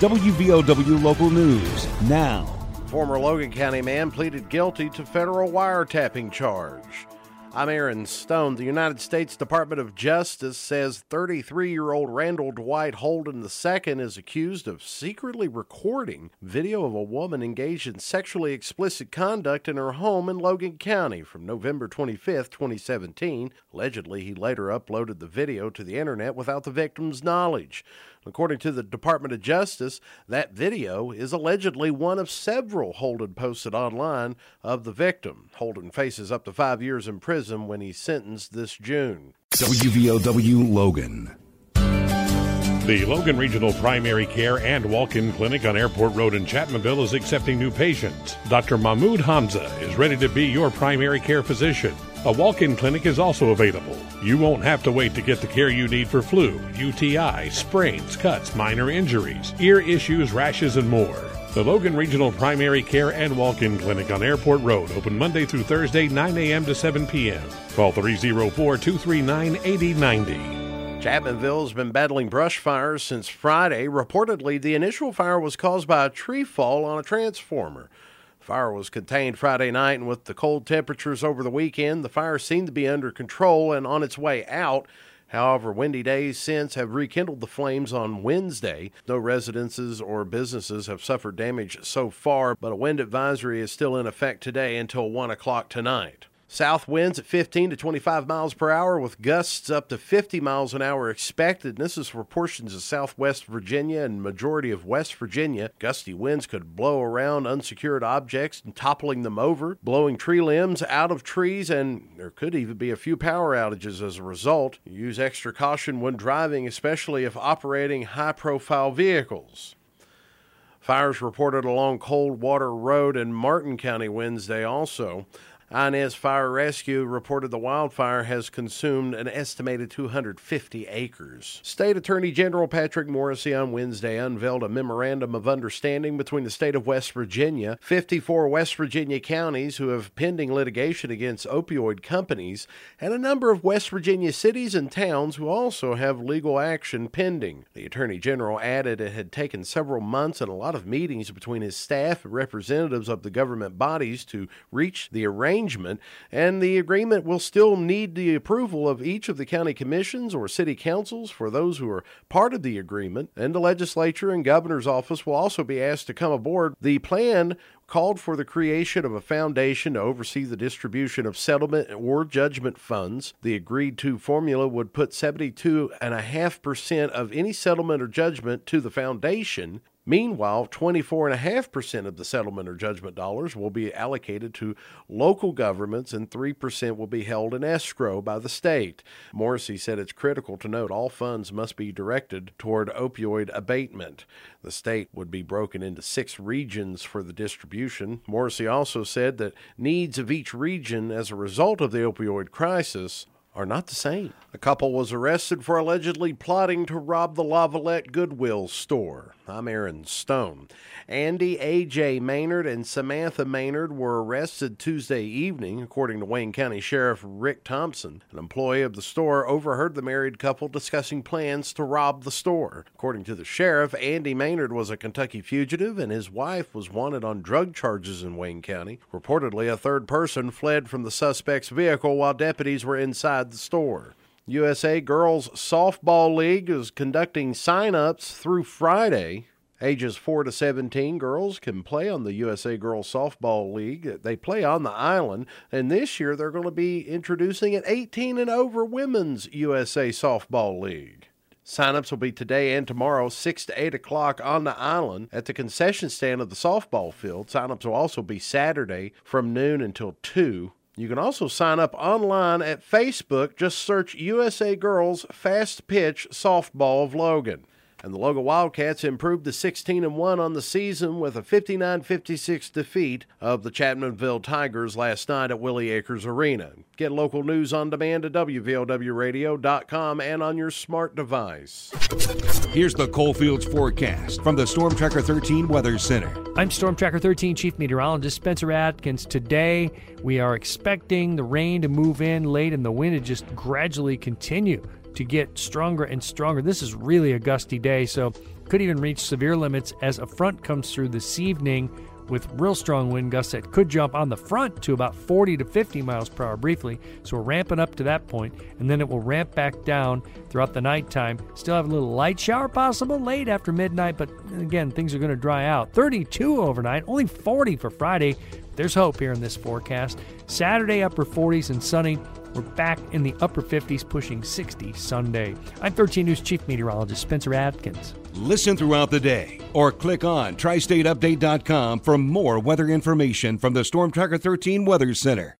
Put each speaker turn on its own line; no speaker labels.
WVOW Local News now.
Former Logan County man pleaded guilty to federal wiretapping charge. I'm Aaron Stone. The United States Department of Justice says 33 year old Randall Dwight Holden II is accused of secretly recording video of a woman engaged in sexually explicit conduct in her home in Logan County from November 25, 2017. Allegedly, he later uploaded the video to the internet without the victim's knowledge. According to the Department of Justice, that video is allegedly one of several Holden posted online of the victim. Holden faces up to five years in prison when he's sentenced this June.
WVOW Logan.
The Logan Regional Primary Care and Walk In Clinic on Airport Road in Chapmanville is accepting new patients. Dr. Mahmoud Hamza is ready to be your primary care physician. A walk in clinic is also available. You won't have to wait to get the care you need for flu, UTI, sprains, cuts, minor injuries, ear issues, rashes, and more. The Logan Regional Primary Care and Walk In Clinic on Airport Road, open Monday through Thursday, 9 a.m. to 7 p.m. Call 304 239 8090.
Chapmanville has been battling brush fires since Friday. Reportedly, the initial fire was caused by a tree fall on a transformer. Fire was contained Friday night, and with the cold temperatures over the weekend, the fire seemed to be under control and on its way out. However, windy days since have rekindled the flames on Wednesday. No residences or businesses have suffered damage so far, but a wind advisory is still in effect today until 1 o'clock tonight. South winds at 15 to 25 miles per hour with gusts up to 50 miles an hour expected. And this is for portions of southwest Virginia and majority of West Virginia. Gusty winds could blow around unsecured objects and toppling them over, blowing tree limbs out of trees, and there could even be a few power outages as a result. Use extra caution when driving, especially if operating high profile vehicles. Fires reported along Coldwater Road in Martin County Wednesday also. Inez Fire Rescue reported the wildfire has consumed an estimated 250 acres. State Attorney General Patrick Morrisey on Wednesday unveiled a memorandum of understanding between the state of West Virginia, 54 West Virginia counties who have pending litigation against opioid companies, and a number of West Virginia cities and towns who also have legal action pending. The Attorney General added it had taken several months and a lot of meetings between his staff and representatives of the government bodies to reach the arrangement arrangement, and the agreement will still need the approval of each of the county commissions or city councils for those who are part of the agreement, and the legislature and governor's office will also be asked to come aboard. The plan called for the creation of a foundation to oversee the distribution of settlement or judgment funds. The agreed to formula would put 72.5% of any settlement or judgment to the foundation, Meanwhile, 24.5% of the settlement or judgment dollars will be allocated to local governments and 3% will be held in escrow by the state. Morrisey said it's critical to note all funds must be directed toward opioid abatement. The state would be broken into six regions for the distribution. Morrisey also said that needs of each region as a result of the opioid crisis are not the same. A couple was arrested for allegedly plotting to rob the Lavalette Goodwill store. I'm Aaron Stone. Andy A.J. Maynard and Samantha Maynard were arrested Tuesday evening, according to Wayne County Sheriff Rick Thompson. An employee of the store overheard the married couple discussing plans to rob the store. According to the sheriff, Andy Maynard was a Kentucky fugitive and his wife was wanted on drug charges in Wayne County. Reportedly, a third person fled from the suspect's vehicle while deputies were inside the store. USA Girls Softball League is conducting sign-ups through Friday. Ages 4 to 17 girls can play on the USA Girls Softball League. They play on the island, and this year they're going to be introducing an 18 and over Women's USA Softball League. Sign-ups will be today and tomorrow, 6 to 8 o'clock on the island at the concession stand of the softball field. Sign-ups will also be Saturday from noon until 2. You can also sign up online at Facebook. Just search USA Girls Fast Pitch Softball of Logan. And the Logan Wildcats improved to 16 and 1 on the season with a 59-56 defeat of the Chapmanville Tigers last night at Willie Akers Arena. Get local news on demand at WVLWradio.com and on your smart device.
Here's the Coalfields forecast from the Storm Tracker 13 Weather Center.
I'm Storm Tracker 13 Chief Meteorologist Spencer Atkins. Today, we are expecting the rain to move in late and the wind to just gradually continue to get stronger and stronger. This is really a gusty day, so could even reach severe limits as a front comes through this evening with real strong wind gusts that could jump on the front to about 40 to 50 miles per hour briefly. So we're ramping up to that point, and then it will ramp back down throughout the nighttime. Still have a little light shower possible late after midnight, but again, things are going to dry out. 32 overnight, only 40 for Friday. There's hope here in this forecast. Saturday, upper 40s and sunny. We're back in the upper 50s, pushing 60 Sunday. I'm 13 News Chief Meteorologist Spencer Atkins.
Listen throughout the day or click on tristateupdate.com for more weather information from the Storm Tracker 13 Weather Center.